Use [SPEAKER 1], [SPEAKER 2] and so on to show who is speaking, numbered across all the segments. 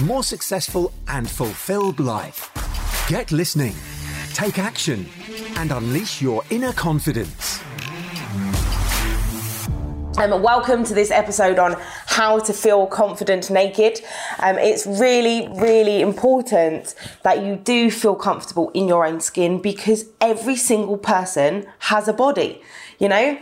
[SPEAKER 1] more successful, and fulfilled life. Get listening, take action, and unleash your inner confidence.
[SPEAKER 2] Um, welcome to this episode on how to feel confident naked. Um, it's really, really important that you do feel comfortable in your own skin because every single person has a body. You know,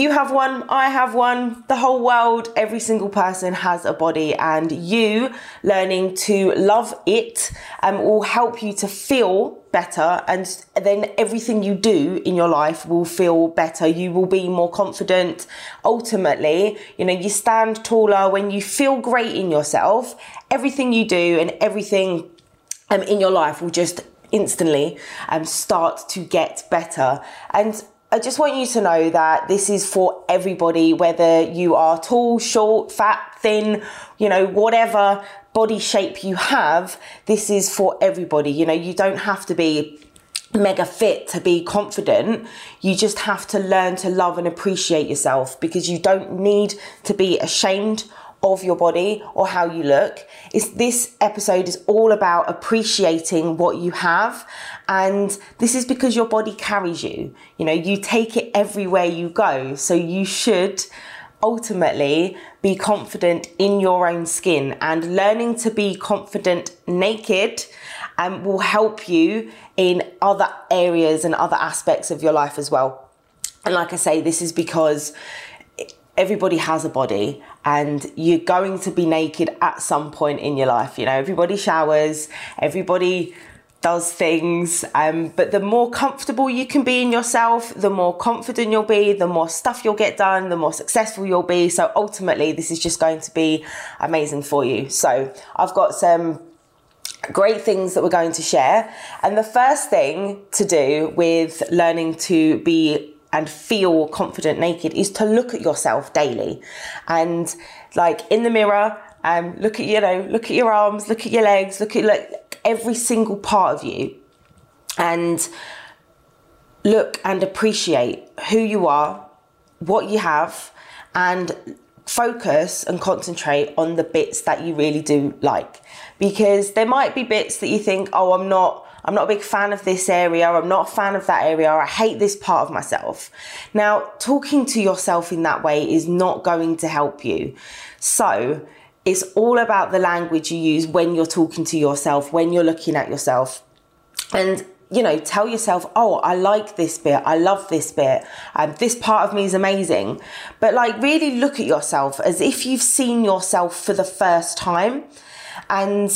[SPEAKER 2] you have one, I have one, the whole world, every single person has a body, and you learning to love it um, will help you to feel better, and then everything you do in your life will feel better. You will be more confident. Ultimately, you know, you stand taller when you feel great in yourself. Everything you do and everything um, in your life will just instantly um, start to get better. And I just want you to know that this is for everybody, whether you are tall, short, fat, thin, you know, whatever body shape you have, this is for everybody. You know, you don't have to be mega fit to be confident. You just have to learn to love and appreciate yourself because you don't need to be ashamed of your body or how you look. Is this episode is all about appreciating what you have and this is because your body carries you. You know, you take it everywhere you go. So you should ultimately be confident in your own skin and learning to be confident naked um, will help you in other areas and other aspects of your life as well. And like I say, this is because everybody has a body and you're going to be naked at some point in your life. You know, everybody showers, everybody does things. Um, but the more comfortable you can be in yourself, the more confident you'll be, the more stuff you'll get done, the more successful you'll be. So ultimately, this is just going to be amazing for you. So I've got some great things that we're going to share. And the first thing to do with learning to be and feel confident naked is to look at yourself daily. And like in the mirror um, look at you know look at your arms look at your legs look at like every single part of you. And look and appreciate who you are what you have and focus and concentrate on the bits that you really do like. Because there might be bits that you think oh i'm not I'm not a big fan of this area. I'm not a fan of that area. I hate this part of myself. Now, talking to yourself in that way is not going to help you. So, it's all about the language you use when you're talking to yourself, when you're looking at yourself. And you know, tell yourself, oh, I like this bit, I love this bit, um, this part of me is amazing. But like, really look at yourself as if you've seen yourself for the first time. And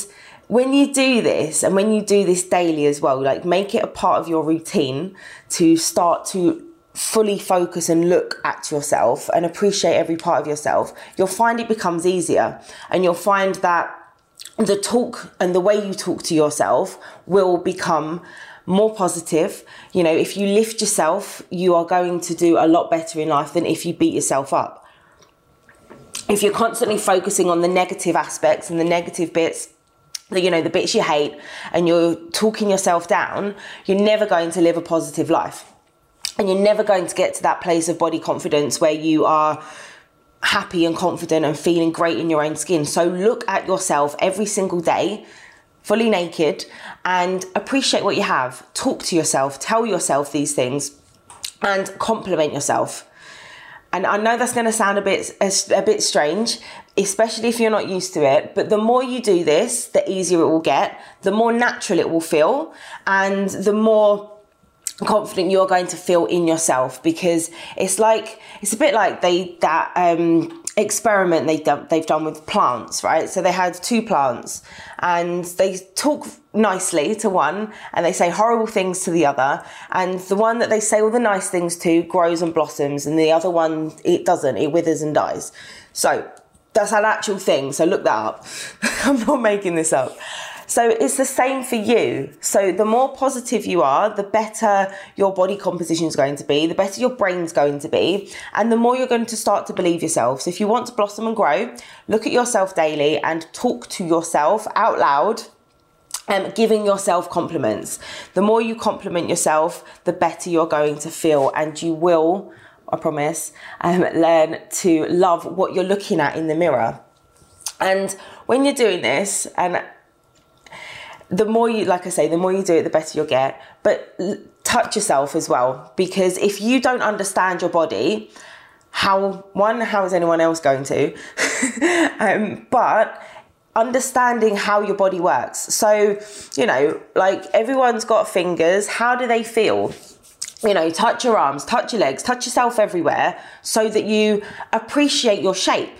[SPEAKER 2] when you do this and when you do this daily as well, like make it a part of your routine to start to fully focus and look at yourself and appreciate every part of yourself, you'll find it becomes easier and you'll find that the talk and the way you talk to yourself will become more positive. You know, if you lift yourself, you are going to do a lot better in life than if you beat yourself up. If you're constantly focusing on the negative aspects and the negative bits, the, you know the bits you hate and you're talking yourself down you're never going to live a positive life. And you're never going to get to that place of body confidence where you are happy and confident and feeling great in your own skin. So look at yourself every single day fully naked and appreciate what you have. Talk to yourself tell yourself these things and compliment yourself. And I know that's going to sound a bit a, bit strange, especially if you're not used to it. But the more you do this, the easier it will get, the more natural it will feel, and the more confident you're going to feel in yourself because it's like it's a bit like they that um experiment they they've done with plants, right? So they had two plants and they talk nicely to one and they say horrible things to the other. And the one that they say all the nice things to grows and blossoms, and the other one, it doesn't, it withers and dies. So that's an actual thing. So look that up. I'm not making this up. So it's the same for you. So the more positive you are, the better your body composition is going to be, the better your brain's going to be, and the more you're going to start to believe yourself. So if you want to blossom and grow, look at yourself daily and talk to yourself out loud um, giving yourself compliments. The more you compliment yourself, the better you're going to feel, and you will, I promise, um, learn to love what you're looking at in the mirror. And when you're doing this, and the more you, like I say, the more you do it, the better you'll get. But touch yourself as well, because if you don't understand your body, how one, how is anyone else going to? um, but understanding how your body works. So, you know, like everyone's got fingers. How do they feel? You know, touch your arms, touch your legs, touch yourself everywhere so that you appreciate your shape.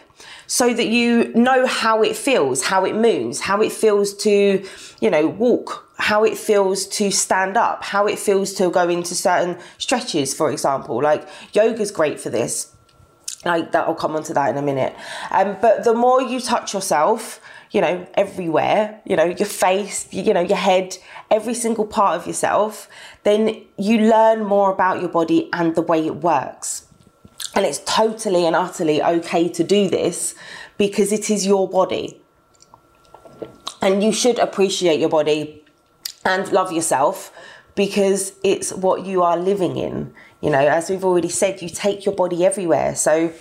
[SPEAKER 2] So that you know how it feels, how it moves, how it feels to, you know, walk, how it feels to stand up, how it feels to go into certain stretches, for example. Like yoga's great for this. Like that, I'll come on to that in a minute. Um, but the more you touch yourself, you know, everywhere, you know, your face, you know, your head, every single part of yourself, then you learn more about your body and the way it works. And it's totally and utterly okay to do this because it is your body. And you should appreciate your body and love yourself because it's what you are living in. You know, as we've already said, you take your body everywhere. So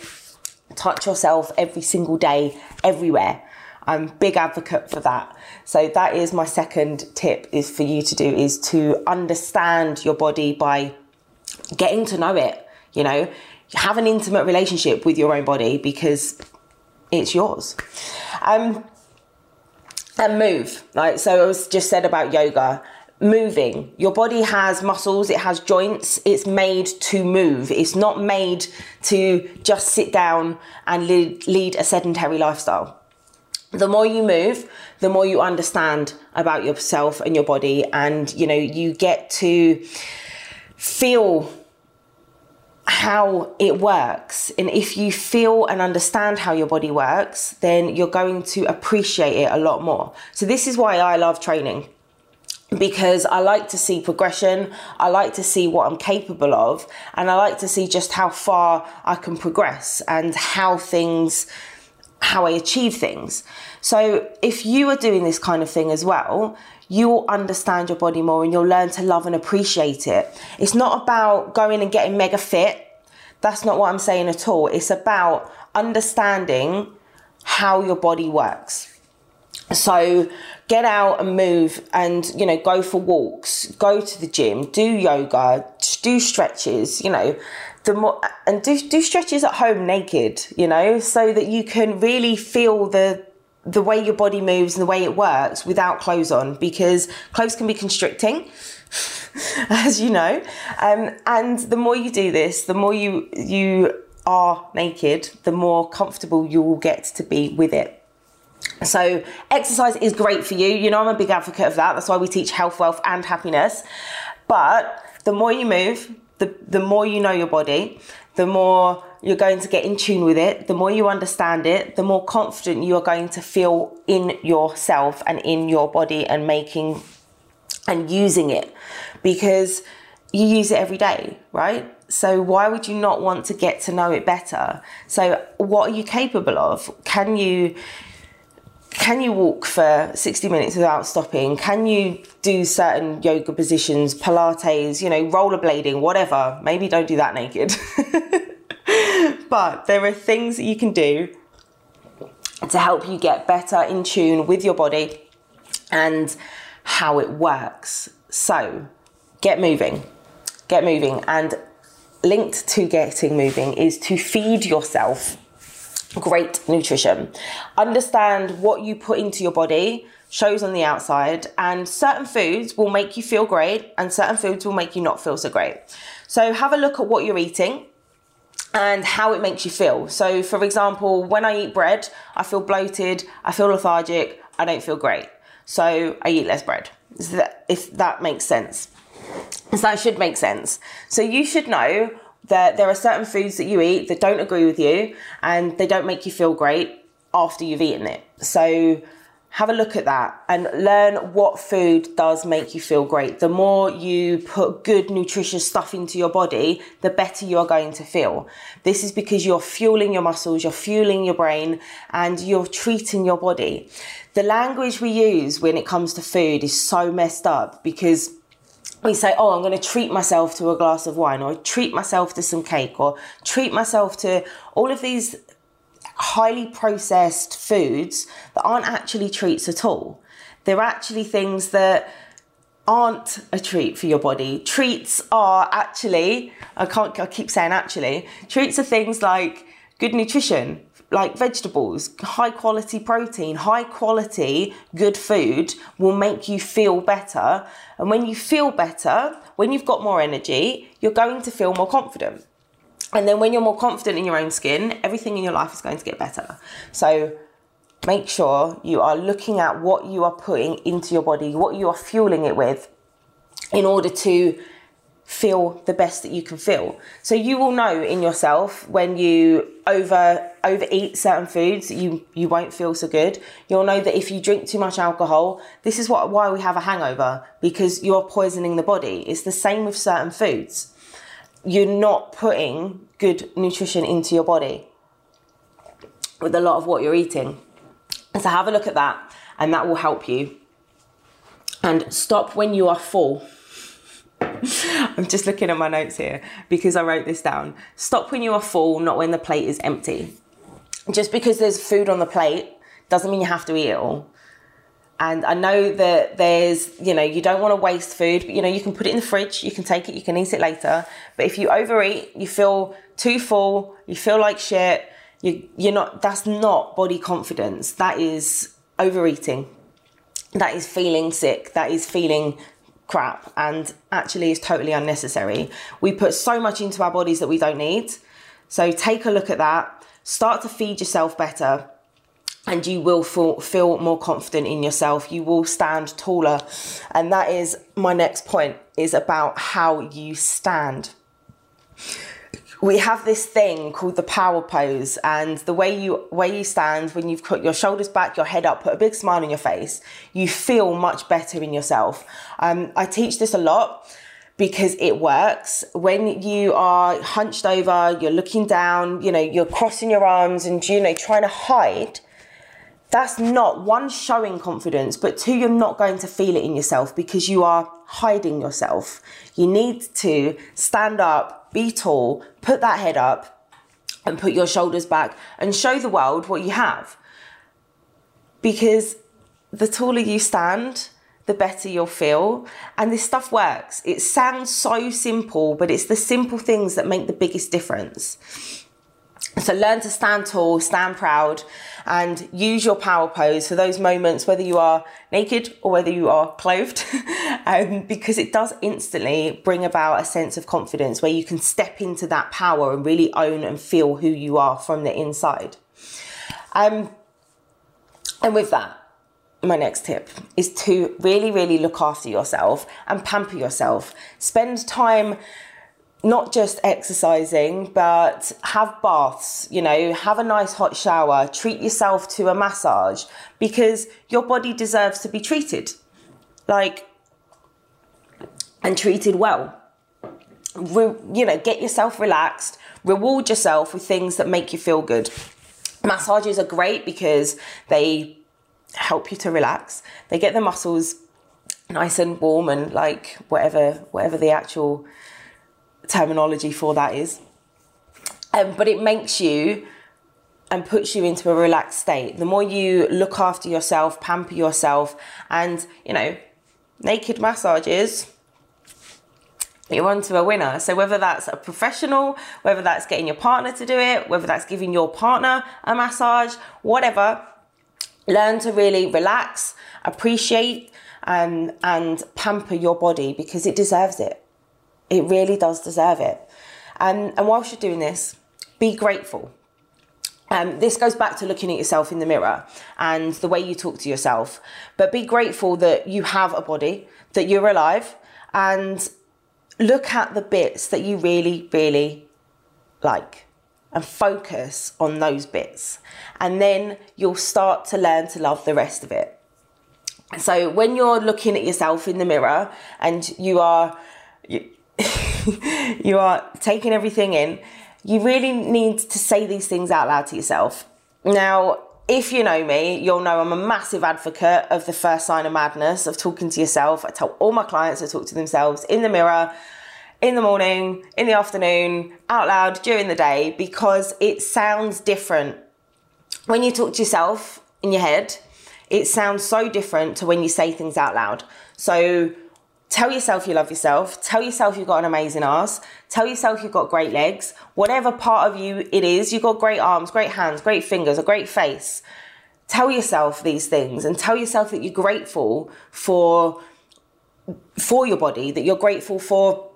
[SPEAKER 2] touch yourself every single day, everywhere. I'm big advocate for that. So that is my second tip is for you to do is to understand your body by getting to know it, you know, have an intimate relationship with your own body because it's yours. Um and move. Like so I was just said about yoga moving. Your body has muscles, it has joints, it's made to move. It's not made to just sit down and lead, lead a sedentary lifestyle the more you move, the more you understand about yourself and your body, and you know, you get to feel how it works. And if you feel and understand how your body works, then you're going to appreciate it a lot more. So, this is why I love training because I like to see progression, I like to see what I'm capable of, and I like to see just how far I can progress and how things how I achieve things. So if you are doing this kind of thing as well, you'll understand your body more and you'll learn to love and appreciate it. It's not about going and getting mega fit. That's not what I'm saying at all. It's about understanding how your body works. So get out and move and you know go for walks, go to the gym, do yoga, do stretches, you know, the more and do do stretches at home naked, you know, so that you can really feel the the way your body moves and the way it works without clothes on because clothes can be constricting as you know. Um, and the more you do this the more you you are naked the more comfortable you will get to be with it. So exercise is great for you. You know i'm a big advocate of that. That's why we teach health wealth and happiness. But the more you move the, the more you know your body, the more you're going to get in tune with it, the more you understand it, the more confident you are going to feel in yourself and in your body and making and using it because you use it every day, right? So why would you not want to get to know it better? So what are you capable of? Can you can you walk for 60 minutes without stopping? Can you do certain yoga positions, Pilates, you know, rollerblading, whatever? Maybe don't do that naked. but there are things that you can do to help you get better in tune with your body and how it works. So get moving, get moving. And linked to getting moving is to feed yourself great nutrition. Understand what you put into your body shows on the outside, and certain foods will make you feel great, and certain foods will make you not feel so great. So, have a look at what you're eating and how it makes you feel. So, for example, when I eat bread, I feel bloated, I feel lethargic, I don't feel great. So, I eat less bread. If that makes sense. So, that should make sense. So, you should know that there are certain foods that you eat that don't agree with you and they don't make you feel great after you've eaten it. So have a look at that and learn what food does make you feel great. The more you put good, nutritious stuff into your body, the better you are going to feel. This is because you're fueling your muscles, you're fueling your brain, and you're treating your body. The language we use when it comes to food is so messed up because we say, oh, I'm going to treat myself to a glass of wine, or treat myself to some cake, or treat myself to all of these highly processed foods that aren't actually treats at all. They're actually things that aren't a treat for your body. Treats are actually, I can't, I keep saying actually, treats are things like good nutrition, like vegetables, high quality protein, high quality good food will make you feel better. And when you feel better, when you've got more energy, you're going to feel more confident. And then when you're more confident in your own skin, everything in your life is going to get better. So make sure you are looking at what you are putting into your body, what you are fueling it with in order to feel the best that you can feel. So you will know in yourself when you over overeat certain foods, you you won't feel so good. You'll know that if you drink too much alcohol, this is what why we have a hangover because you're poisoning the body. It's the same with certain foods you're not putting good nutrition into your body with a lot of what you're eating. So have a look at that, and that will help you. And stop when you are full. I'm just looking at my notes here because I wrote this down. Stop when you are full, not when the plate is empty. Just because there's food on the plate doesn't mean you have to eat it all. And I know that there's, you know, you don't want to waste food, but you know, you can put it in the fridge, you can take it, you can eat it later. But if you overeat, you feel too full, you feel like shit, you, you're not, that's not body confidence. That is overeating. That is feeling sick. That is feeling crap and actually is totally unnecessary. We put so much into our bodies that we don't need. So take a look at that. Start to feed yourself better and you will feel, feel more confident in yourself you will stand taller and that is my next point is about how you stand we have this thing called the power pose and the way you way you stand when you've put your shoulders back your head up put a big smile on your face you feel much better in yourself. Um, i teach this a lot because it works. When you are hunched over you're looking down you know you're crossing your arms and you know trying to hide that's not one showing confidence, but two, you're not going to feel it in yourself because you are hiding yourself. You need to stand up, be tall, put that head up, and put your shoulders back and show the world what you have. Because the taller you stand, the better you'll feel. And this stuff works. It sounds so simple, but it's the simple things that make the biggest difference. So learn to stand tall, stand proud, and use your power pose for those moments, whether you are naked or whether you are clothed, um, because it does instantly bring about a sense of confidence where you can step into that power and really own and feel who you are from the inside. Um, and with that, my next tip is to really, really look after yourself and pamper yourself. Spend time not just exercising, but have baths, you know, have a nice hot shower, treat yourself to a massage because your body deserves to be treated. Like, and treated well. Re- you know, get yourself relaxed, reward yourself with things that make you feel good. Massages are great because they help you to relax. They get the muscles nice and warm and like whatever whatever the actual terminology for that is. Um, but it makes you and puts you into a relaxed state. The more you look after yourself, pamper yourself, and you know, naked massages, you're on to a winner. So whether that's a professional, whether that's getting your partner to do it, whether that's giving your partner a massage, whatever, learn to really relax, appreciate, um, and pamper your body because it deserves it. It really does deserve it. And, and whilst you're doing this, be grateful. Um, this goes back to looking at yourself in the mirror and the way you talk to yourself. But be grateful that you have a body, that you're alive, and look at the bits that you really, really like. and focus on those bits. And then you'll start to learn to love the rest of it. So when you're looking at yourself in the mirror and you are you are taking everything in, you really need to say these things out loud to yourself. Now, if you know me, you'll know I'm a massive advocate of the first sign of madness, of talking to yourself. I tell all my clients to talk to themselves in the mirror, in the morning, in the afternoon, out loud, during the day, because it sounds different. When you talk to yourself in your head, it sounds so different to when you say things out loud. So, Tell yourself you love yourself. Tell yourself you've got an amazing ass. Tell yourself you've got great legs. Whatever part of you it is, you've got great arms, great hands, great fingers, a great face. Tell yourself these things and tell yourself that you're grateful for for your body, that you're grateful for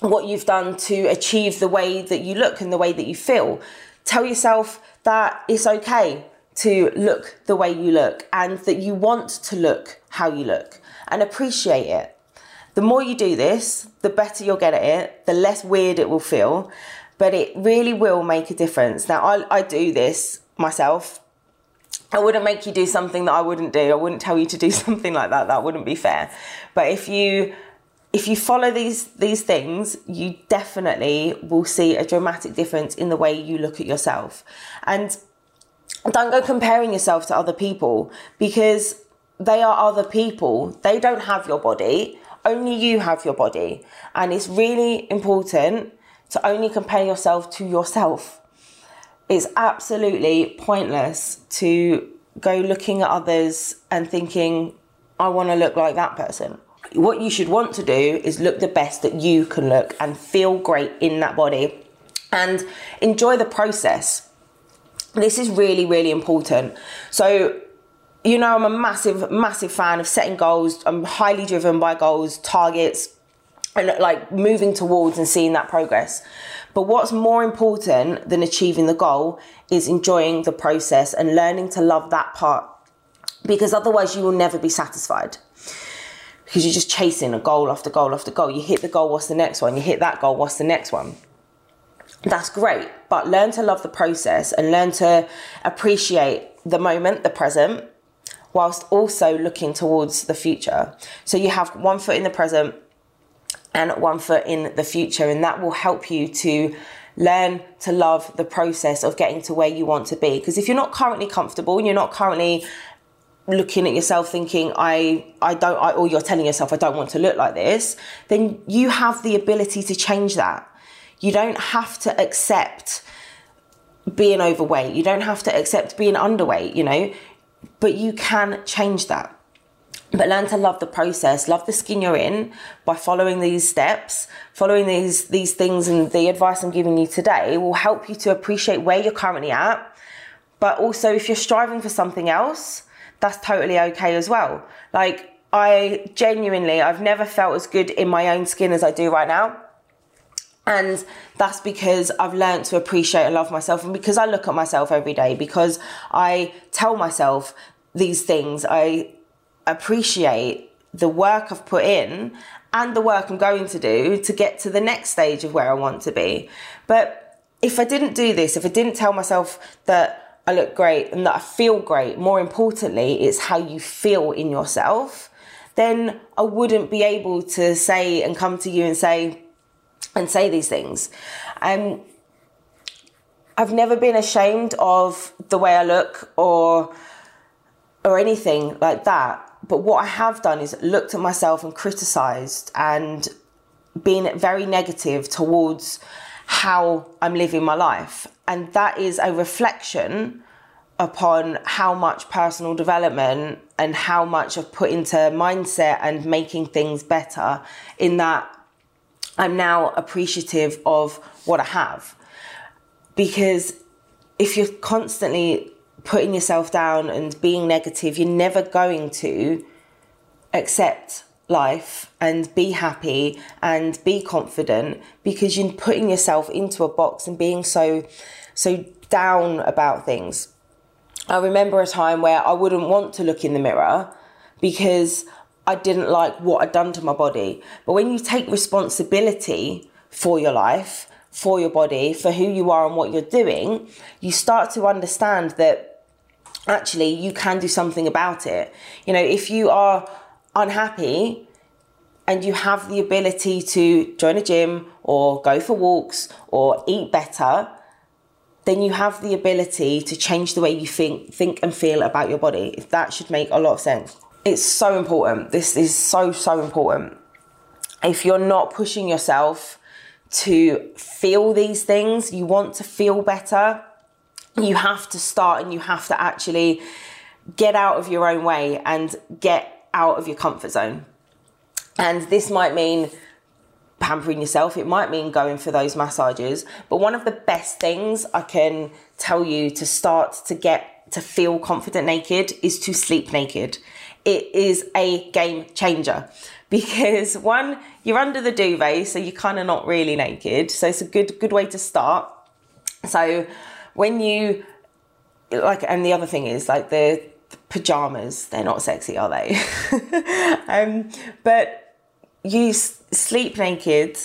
[SPEAKER 2] what you've done to achieve the way that you look and the way that you feel. Tell yourself that it's okay to look the way you look and that you want to look how you look and appreciate it the more you do this, the better you'll get at it, the less weird it will feel, but it really will make a difference. Now, I, I do this myself. I wouldn't make you do something that I wouldn't do. I wouldn't tell you to do something like that. That wouldn't be fair. But if you if you follow these these things, you definitely will see a dramatic difference in the way you look at yourself. And don't go comparing yourself to other people because they are other people. They don't have your body only you have your body. And it's really important to only compare yourself to yourself. It's absolutely pointless to go looking at others and thinking, I want to look like that person. What you should want to do is look the best that you can look and feel great in that body and enjoy the process. This is really, really important. So, you know, I'm a massive, massive fan of setting goals. I'm highly driven by goals, targets, and like moving towards and seeing that progress. But what's more important than achieving the goal is enjoying the process and learning to love that part because otherwise you will never be satisfied because you're just chasing a goal after goal after goal. You hit the goal, what's the next one? You hit that goal, what's the next one? That's great, but learn to love the process and learn to appreciate the moment, the present, whilst also looking towards the future. So you have one foot in the present and one foot in the future, and that will help you to learn to love the process of getting to where you want to be. Because if you're not currently comfortable and you're not currently looking at yourself thinking I I don't I, or you're telling yourself I don't want to look like this, then you have the ability to change that. You don't have to accept being overweight. You don't have to accept being underweight, you know but you can change that. But learn to love the process, love the skin you're in by following these steps, following these these things and the advice I'm giving you today will help you to appreciate where you're currently at. But also if you're striving for something else, that's totally okay as well. Like I genuinely I've never felt as good in my own skin as I do right now. And that's because I've learned to appreciate and love myself, and because I look at myself every day, because I tell myself these things, I appreciate the work I've put in and the work I'm going to do to get to the next stage of where I want to be. But if I didn't do this, if I didn't tell myself that I look great and that I feel great, more importantly, it's how you feel in yourself, then I wouldn't be able to say and come to you and say, and say these things. Um, I've never been ashamed of the way I look or or anything like that. But what I have done is looked at myself and criticized and been very negative towards how I'm living my life. And that is a reflection upon how much personal development and how much I've put into mindset and making things better in that I'm now appreciative of what I have. Because if you're constantly putting yourself down and being negative, you're never going to accept life and be happy and be confident because you're putting yourself into a box and being so so down about things. I remember a time where I wouldn't want to look in the mirror because I didn't like what I'd done to my body. But when you take responsibility for your life for your body, for who you are and what you're doing, you start to understand that actually you can do something about it. You know, if you are unhappy and you have the ability to join a gym or go for walks or eat better, then you have the ability to change the way you think think and feel about your body. That should make a lot of sense. It's so important. This is so so important. If you're not pushing yourself to feel these things, you want to feel better, you have to start and you have to actually get out of your own way and get out of your comfort zone. And this might mean pampering yourself, it might mean going for those massages. But one of the best things I can tell you to start to get to feel confident naked is to sleep naked. It is a game changer because one, you're under the duvet, so you're kind of not really naked. So it's a good good way to start. So when you like, and the other thing is like the, pajamas, they're not sexy, are they? um, but you s- sleep naked,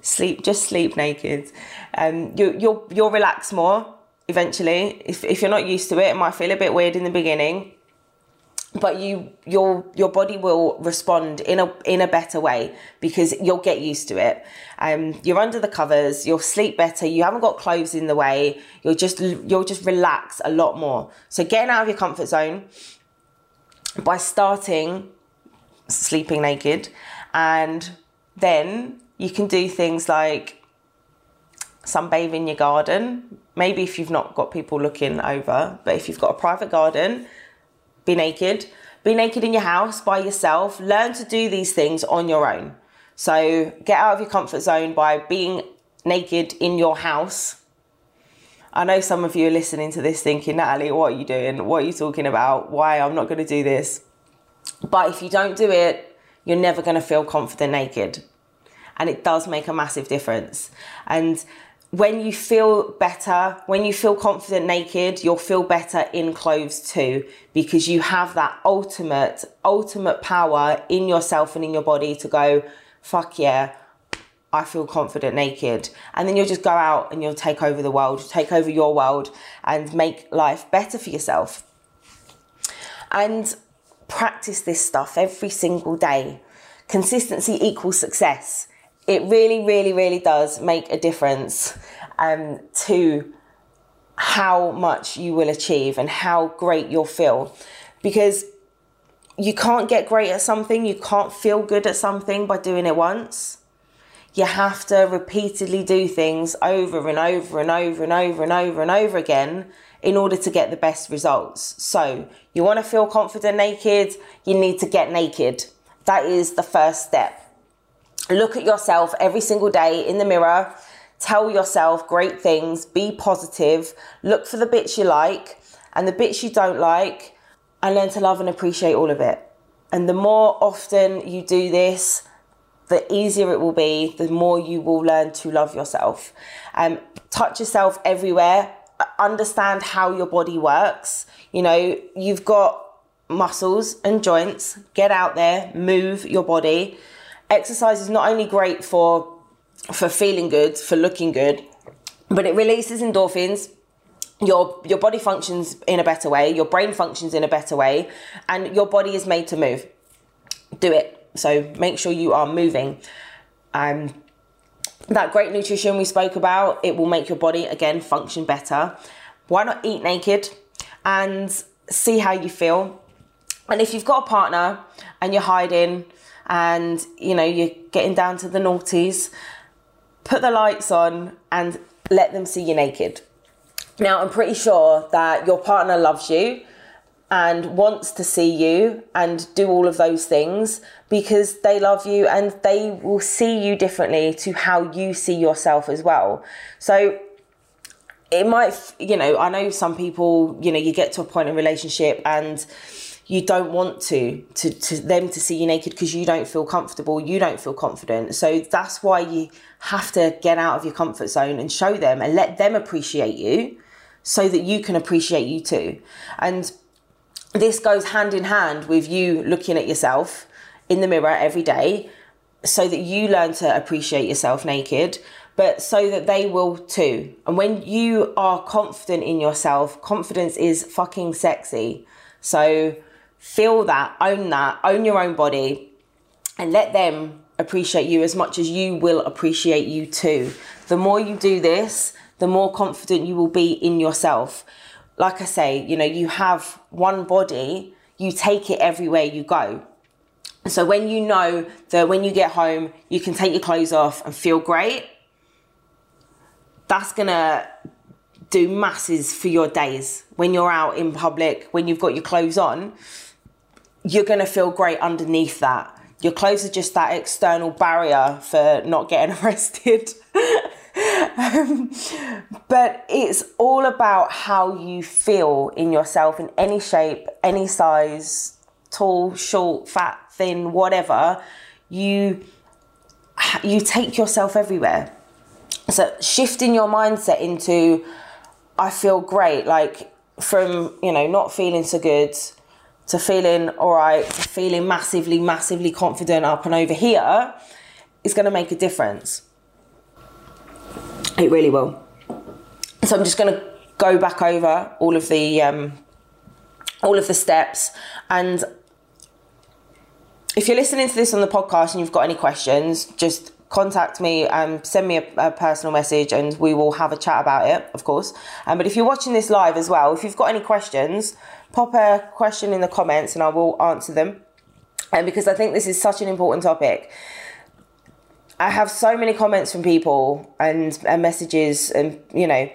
[SPEAKER 2] sleep just sleep naked. Um, you you'll you'll relax more eventually. If if you're not used to it, it might feel a bit weird in the beginning but you your your body will respond in a in a better way because you'll get used to it. Um you're under the covers you'll sleep better you haven't got clothes in the way you'll just you'll just relax a lot more. So getting out of your comfort zone by starting sleeping naked and then you can do things like sunbathe in your garden. Maybe if you've not got people looking over but if you've got a private garden be naked. Be naked in your house by yourself. Learn to do these things on your own. So get out of your comfort zone by being naked in your house. I know some of you are listening to this thinking, Natalie, what are you doing? What are you talking about? Why? I'm not going to do this. But if you don't do it, you're never going to feel confident naked. And it does make a massive difference. And when you feel better, when you feel confident naked, you'll feel better in clothes too, because you have that ultimate, ultimate power in yourself and in your body to go, fuck yeah, I feel confident naked. And then you'll just go out and you'll take over the world, take over your world and make life better for yourself. And practice this stuff every single day. Consistency equals success it really, really, really does make a difference um, to how much you will achieve and how great you'll feel. Because you can't get great at something, you can't feel good at something by doing it once. You have to repeatedly do things over and over and over and over and over and over again in order to get the best results. So, you want to feel confident naked, you need to get naked. That is the first step look at yourself every single day in the mirror, tell yourself great things, be positive, look for the bits you like and the bits you don't like, and learn to love and appreciate all of it. And the more often you do this, the easier it will be, the more you will learn to love yourself. Um, touch yourself everywhere, understand how your body works. You know, you've got muscles and joints, get out there, move your body exercise is not only great for for feeling good, for looking good, but it releases endorphins. Your your body functions in a better way, your brain functions in a better way, and your body is made to move. Do it. So make sure you are moving. Um, that great nutrition we spoke about, it will make your body again function better. Why not eat naked and see how you feel? And if you've got a partner and you're hiding, and you know you're getting down to the naughties put the lights on and let them see you naked. Now i'm pretty sure that your partner loves you and wants to see you and do all of those things because they love you and they will see you differently to how you see yourself as well. So it might you know i know some people you know you get to a point in relationship and you don't want to, to, to them to see you naked because you don't feel comfortable, you don't feel confident. So that's why you have to get out of your comfort zone and show them and let them appreciate you so that you can appreciate you too. And this goes hand in hand with you looking at yourself in the mirror every day so that you learn to appreciate yourself naked, but so that they will too. And when you are confident in yourself, confidence is fucking sexy. So feel that, own that, own your own body, and let them appreciate you as much as you will appreciate you too. The more you do this, the more confident you will be in yourself. Like I say, you know, you have one body, you take it everywhere you go. So when you know that when you get home, you can take your clothes off and feel great, that's gonna do masses for your days. When you're out in public, when you've got your clothes on, you're gonna feel great underneath that. Your clothes are just that external barrier for not getting arrested. um, but it's all about how you feel in yourself in any shape, any size, tall, short, fat, thin, whatever. You you take yourself everywhere. So shifting your mindset into I feel great, like from, you know, not feeling so good to feeling all right, to feeling massively, massively confident up and over here is going to make a difference. It really will. So I'm just going to go back over all of the um, all of the steps and if you're listening to this on the podcast and you've got any questions, just contact me and send me a, a, personal message and we will have a chat about it, of course. Um, but if you're watching this live as well, if you've got any questions, pop a question in the comments and I will answer them. And because I think this is such an important topic. I have so many comments from people and, and messages and you know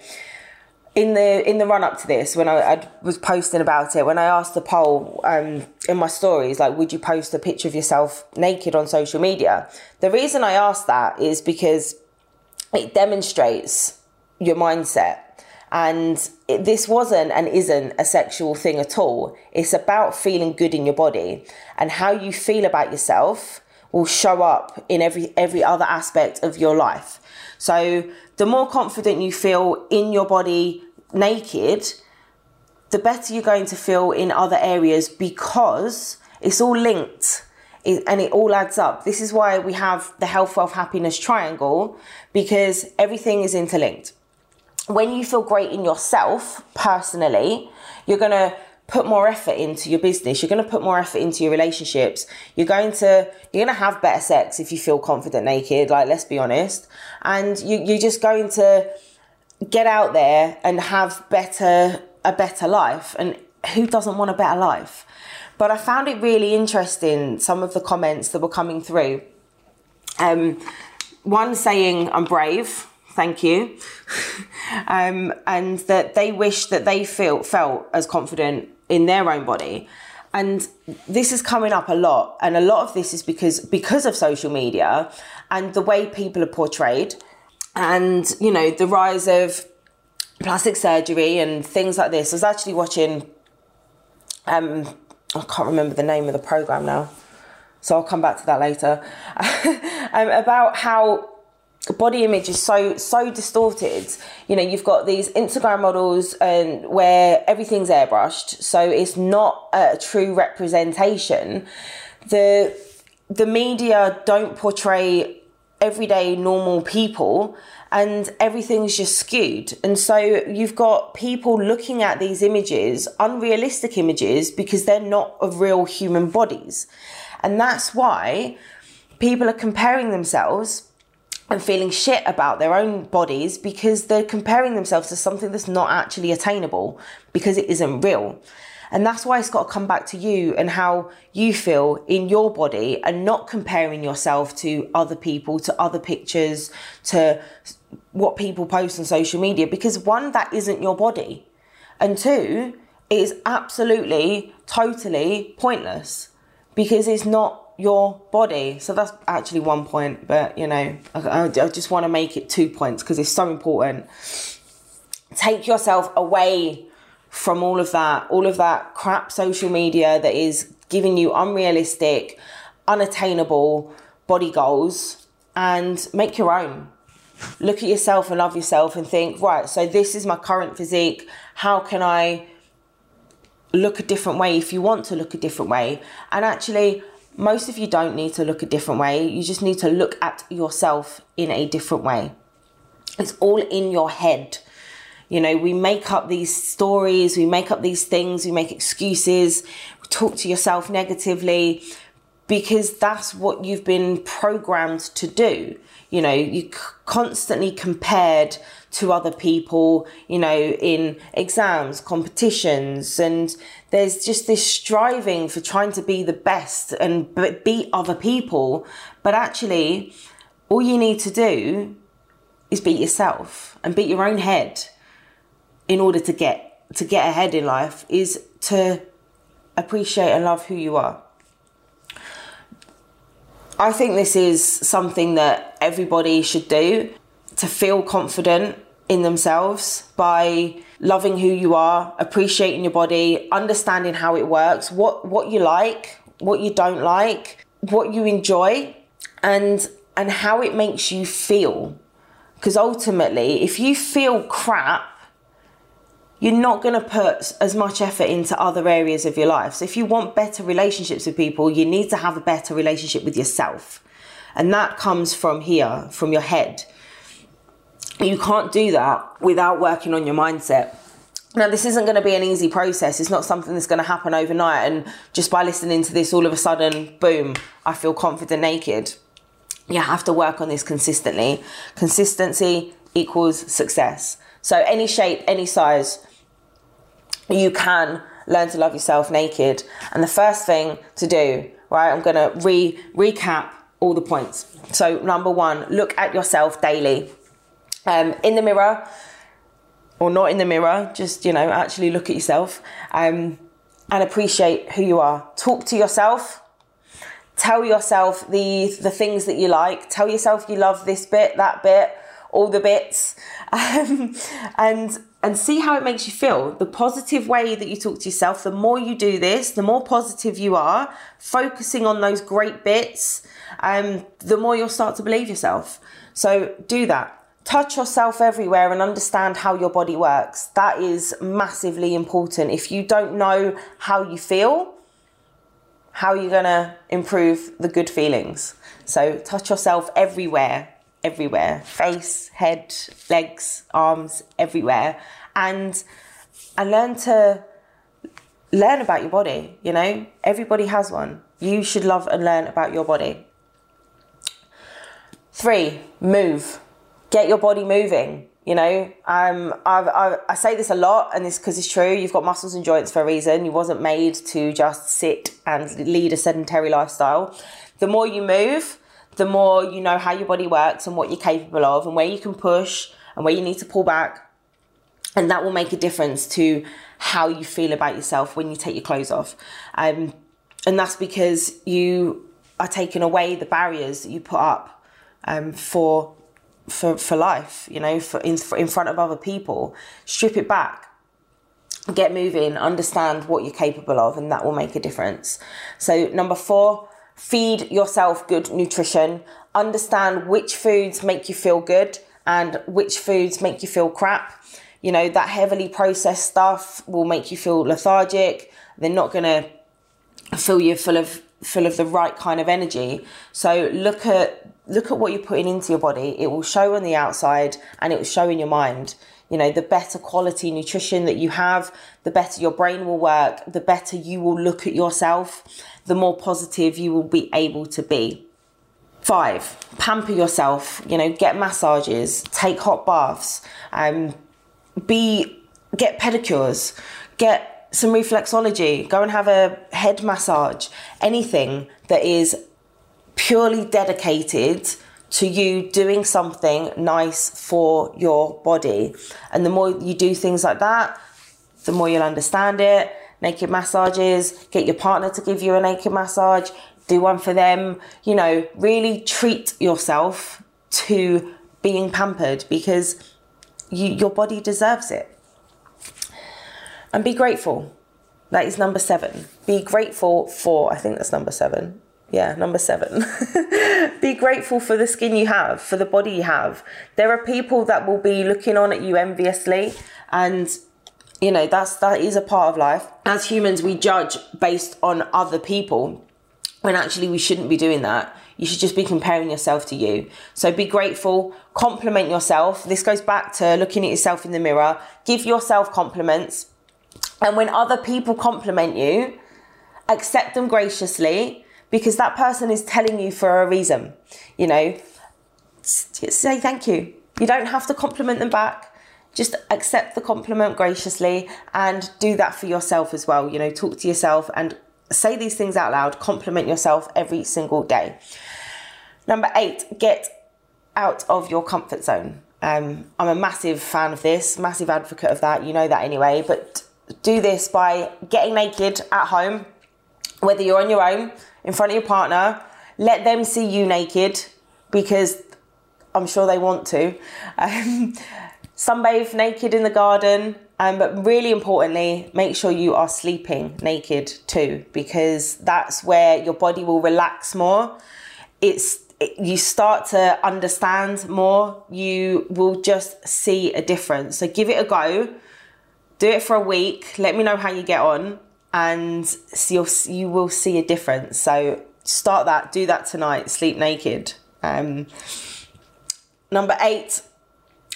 [SPEAKER 2] in the in the run up to this, when I, I, was posting about it, when I asked the poll um, in my stories, like, would you post a picture of yourself naked on social media? The reason I asked that is because it demonstrates your mindset. And it, this wasn't and isn't a sexual thing at all. It's about feeling good in your body and how you feel about yourself will show up in every every other aspect of your life. So the more confident you feel in your body naked, the better you're going to feel in other areas because it's all linked and it all adds up. This is why we have the health, wealth, happiness triangle because everything is interlinked. When you feel great in yourself personally, you're going to put more effort into your business you're going to put more effort into your relationships you're going to you're going to have better sex if you feel confident naked like let's be honest. And you, you're just going to get out there and have better a better life. And who doesn't want a better life? But i found it really interesting some of the comments that were coming through. Um, one saying i'm brave thank you um, and that they wish that they feel felt as confident in their own body and this is coming up a lot and a lot of this is because because of social media and the way people are portrayed and you know the rise of plastic surgery and things like this. I was actually watching. Um, I can't remember the name of the program now, so I'll come back to that later. um, about how body image is so so distorted. You know, you've got these Instagram models and where everything's airbrushed, so it's not a true representation. The the media don't portray everyday normal people and everything's just skewed. And so you've got people looking at these images, unrealistic images, because they're not of real human bodies. And that's why people are comparing themselves and feeling shit about their own bodies because they're comparing themselves to something that's not actually attainable because it isn't real. And that's why it's got to come back to you and how you feel in your body and not comparing yourself to other people, to other pictures, to what people post on social media. Because one, that isn't your body. And two, it is absolutely, totally pointless because it's not your body. So that's actually one point, but you know, I, I just want to make it two points because it's so important. Take yourself away from all of that, all of that crap social media that is giving you unrealistic, unattainable body goals and make your own. Look at yourself and love yourself and think, right, so this is my current physique. How can I look a different way if you want to look a different way? And actually, most of you don't need to look a different way. You just need to look at yourself in a different way. It's all in your head. You know, we make up these stories, we make up these things, we make excuses, we talk to yourself negatively because that's what you've been programmed to do. You know, you constantly compared to other people, you know, in exams, competitions, and there's just this striving for trying to be the best and beat other people. But actually, all you need to do is beat yourself and beat your own head in order to get to get ahead in life is to appreciate and love who you are. I think this is something that everybody should do to feel confident in themselves by loving who you are, appreciating your body, understanding how it works, what what you like, what you don't like, what you enjoy and and how it makes you feel. Because ultimately, if you feel crap, you're not going to put as much effort into other areas of your life. So, if you want better relationships with people, you need to have a better relationship with yourself. And that comes from here, from your head. You can't do that without working on your mindset. Now, this isn't going to be an easy process. It's not something that's going to happen overnight. And just by listening to this, all of a sudden, boom, I feel confident naked. You have to work on this consistently. Consistency equals success. So, any shape, any size, you can learn to love yourself naked. And the first thing to do, right, I'm going to re recap all the points. So, number one, look at yourself daily. Um, in the mirror, or not in the mirror, just, you know, actually look at yourself um, and appreciate who you are. Talk to yourself. Tell yourself the the things that you like. Tell yourself you love this bit, that bit all the bits, um, and and see how it makes you feel. The positive way that you talk to yourself, the more you do this, the more positive you are, focusing on those great bits, um, the more you'll start to believe yourself. So do that. Touch yourself everywhere and understand how your body works. That is massively important. If you don't know how you feel, how are you going to improve the good feelings? So touch yourself everywhere everywhere face, head, legs, arms, everywhere. And and learn to learn about your body, you know? Everybody has one. You should love and learn about your body. Three, move. Get your body moving. You know, um, I've, I've, i say this a lot, and this because it's true. You've got muscles and joints for a reason. You wasn't made to just sit and lead a sedentary lifestyle. The more you move, the more you know how your body works and what you're capable of and where you can push and where you need to pull back. And that will make a difference to how you feel about yourself when you take your clothes off. Um, and that's because you are taking away the barriers that you put up um, for for for life. You know, for in, for in front of other people. Strip it back, get moving, understand what you're capable of, and that will make a difference. So number four, feed yourself good nutrition, understand which foods make you feel good and which foods make you feel crap. You know, that heavily processed stuff will make you feel lethargic. They're not going to fill you full of full of the right kind of energy. So look at look at what you're putting into your body. It will show on the outside and it will show in your mind. You know, the better quality nutrition that you have, the better your brain will work, the better you will look at yourself the more positive you will be able to be. Five, pamper yourself, you know, get massages, take hot baths, um, be, get pedicures, get some reflexology, go and have a head massage, anything that is purely dedicated to you doing something nice for your body. And the more you do things like that, the more you'll understand it, naked massages, get your partner to give you a naked massage, do one for them. You know, really treat yourself to being pampered because you, your body deserves it. And be grateful. That is number seven. Be grateful for, I think that's number seven. Yeah, number seven. be grateful for the skin you have, for the body you have. There are people that will be looking on at you enviously and you know that's that is a part of life as humans we judge based on other people when actually we shouldn't be doing that. You should just be comparing yourself to you. So be grateful, compliment yourself. This goes back to looking at yourself in the mirror. Give yourself compliments. And when other people compliment you, accept them graciously because that person is telling you for a reason. You know, say thank you. You don't have to compliment them back. Just accept the compliment graciously and do that for yourself as well. You know, talk to yourself and say these things out loud. Compliment yourself every single day. Number eight, get out of your comfort zone. Um, I'm a massive fan of this, massive advocate of that. You know that anyway. But do this by getting naked at home, whether you're on your own, in front of your partner. Let them see you naked because I'm sure they want to. Um, sunbathe naked in the garden, um, but really importantly, make sure you are sleeping naked too, because that's where your body will relax more. It's it, you start to understand more. You will just see a difference. So give it a go. Do it for a week. Let me know how you get on, and you'll you will see a difference. So start that. Do that tonight. Sleep naked. Um, Number eight,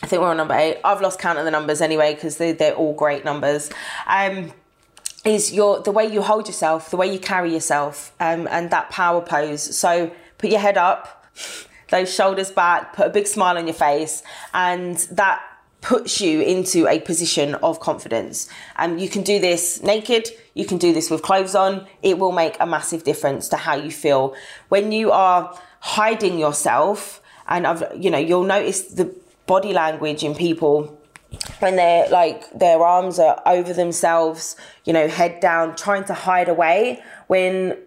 [SPEAKER 2] I think we're on number eight. I've lost count of the numbers anyway because they, they're all great numbers. Um, is your the way you hold yourself, the way you carry yourself, um, and that power pose. So put your head up, those shoulders back, put a big smile on your face, and that puts you into a position of confidence. And um, you can do this naked, you can do this with clothes on. It will make a massive difference to how you feel when you are hiding yourself and I've you know you'll notice the body language in people when they're like their arms are over themselves, you know, head down, trying to hide away when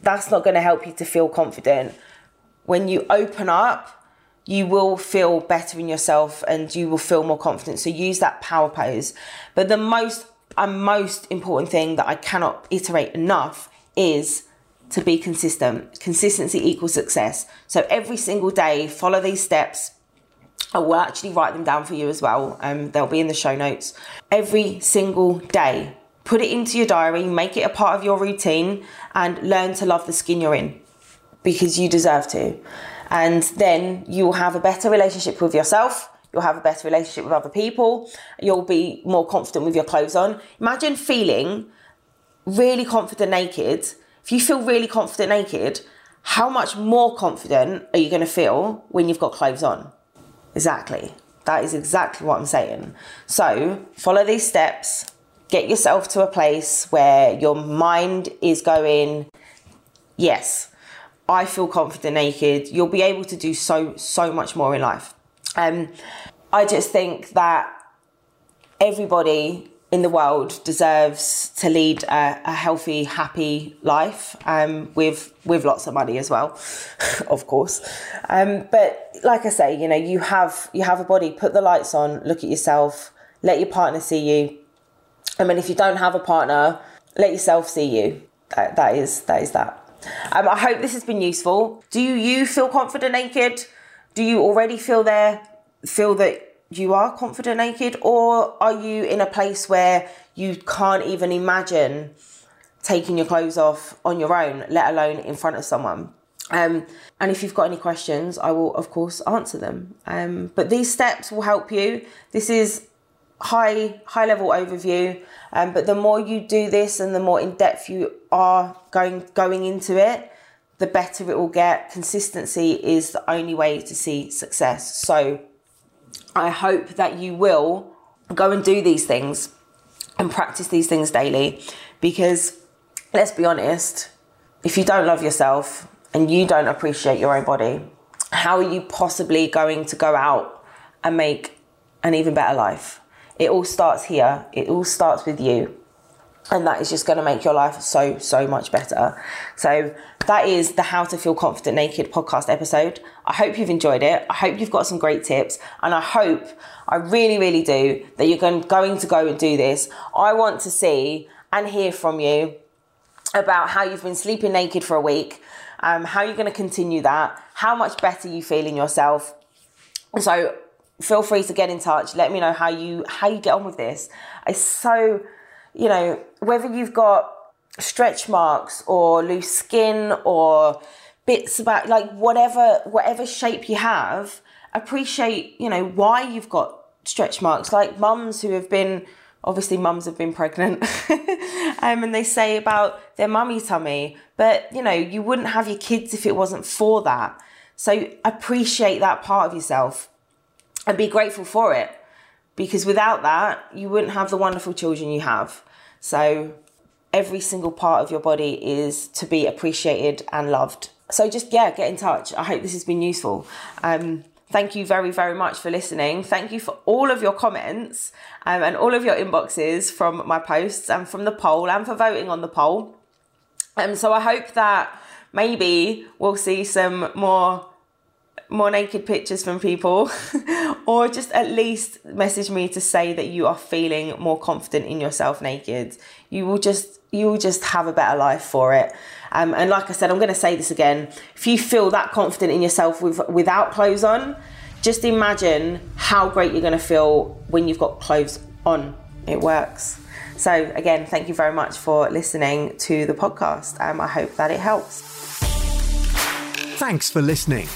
[SPEAKER 2] that's not going to help you to feel confident. When you open up, you will feel better in yourself and you will feel more confident. So use that power pose. But the most and most important thing that I cannot iterate enough is to be consistent. Consistency equals success. So every single day, follow these steps. I will actually write them down for you as well. Um, they'll be in the show notes. Every single day, put it into your diary, make it a part of your routine, and learn to love the skin you're in because you deserve to. And then you'll have a better relationship with yourself. You'll have a better relationship with other people. You'll be more confident with your clothes on. Imagine feeling really confident naked if you feel really confident naked, how much more confident are you going to feel when you've got clothes on? Exactly. That is exactly what I'm saying. So follow these steps, get yourself to a place where your mind is going, yes, I feel confident naked. You'll be able to do so, so much more in life. Um, I just think that everybody in the world deserves to lead a, a healthy, happy life um, with with lots of money as well, of course. Um, but like I say, you know, you have you have a body. Put the lights on. Look at yourself. Let your partner see you. I mean, if you don't have a partner, let yourself see you. That, that is that is that. Um, I hope this has been useful. Do you feel confident naked? Do you already feel there? Feel that you are confident naked, or are you in a place where you can't even imagine taking your clothes off on your own, let alone in front of someone? Um, and if you've got any questions, I will, of course, answer them. Um, but these steps will help you. This is high high level overview um, but the more you do this and the more in depth you are going going into it the better it will get consistency is the only way to see success so I hope that you will go and do these things and practice these things daily because let's be honest, if you don't love yourself and you don't appreciate your own body, how are you possibly going to go out and make an even better life? It all starts here, it all starts with you. And that is just going to make your life so so much better. So that is the how to feel confident naked podcast episode. I hope you've enjoyed it. I hope you've got some great tips. And i hope i really really do that you're going, to go and do this. I want to see and hear from you about how you've been sleeping naked for a week um, how you're going to continue that how much better you feel in yourself. So feel free to get in touch. Let me know how you how you get on with this. It's so you know, whether you've got stretch marks or loose skin or bits about like whatever whatever shape you have appreciate you know why you've got stretch marks. Like mums who have been obviously mums have been pregnant um, and they say about their mummy tummy but you know you wouldn't have your kids if it wasn't for that. So appreciate that part of yourself and be grateful for it. Because without that you wouldn't have the wonderful children you have. So every single part of your body is to be appreciated and loved. So just yeah get in touch. I hope this has been useful. Um, thank you very very much for listening. Thank you for all of your comments um, and all of your inboxes from my posts and from the poll and for voting on the poll. Um, so i hope that maybe we'll see some more more naked pictures from people or just at least message me to say that you are feeling more confident in yourself naked. You will just you will just have a better life for it. Um, and like i said i'm going to say this again. If you feel that confident in yourself with, without clothes on just imagine how great you're going to feel when you've got clothes on. It works. So again thank you very much for listening to the podcast. Um, i hope that it helps.
[SPEAKER 1] Thanks for listening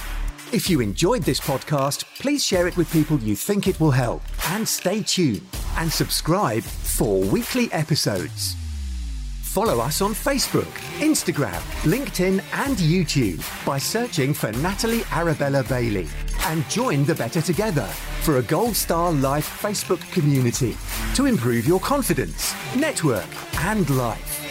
[SPEAKER 1] if you enjoyed this podcast, please share it with people you think it will help. And stay tuned and subscribe for weekly episodes. Follow us on Facebook, Instagram, LinkedIn, and YouTube by searching for Natalie Arabella Bailey. And join the Better Together for a Gold Star Life Facebook community to improve your confidence, network, and life.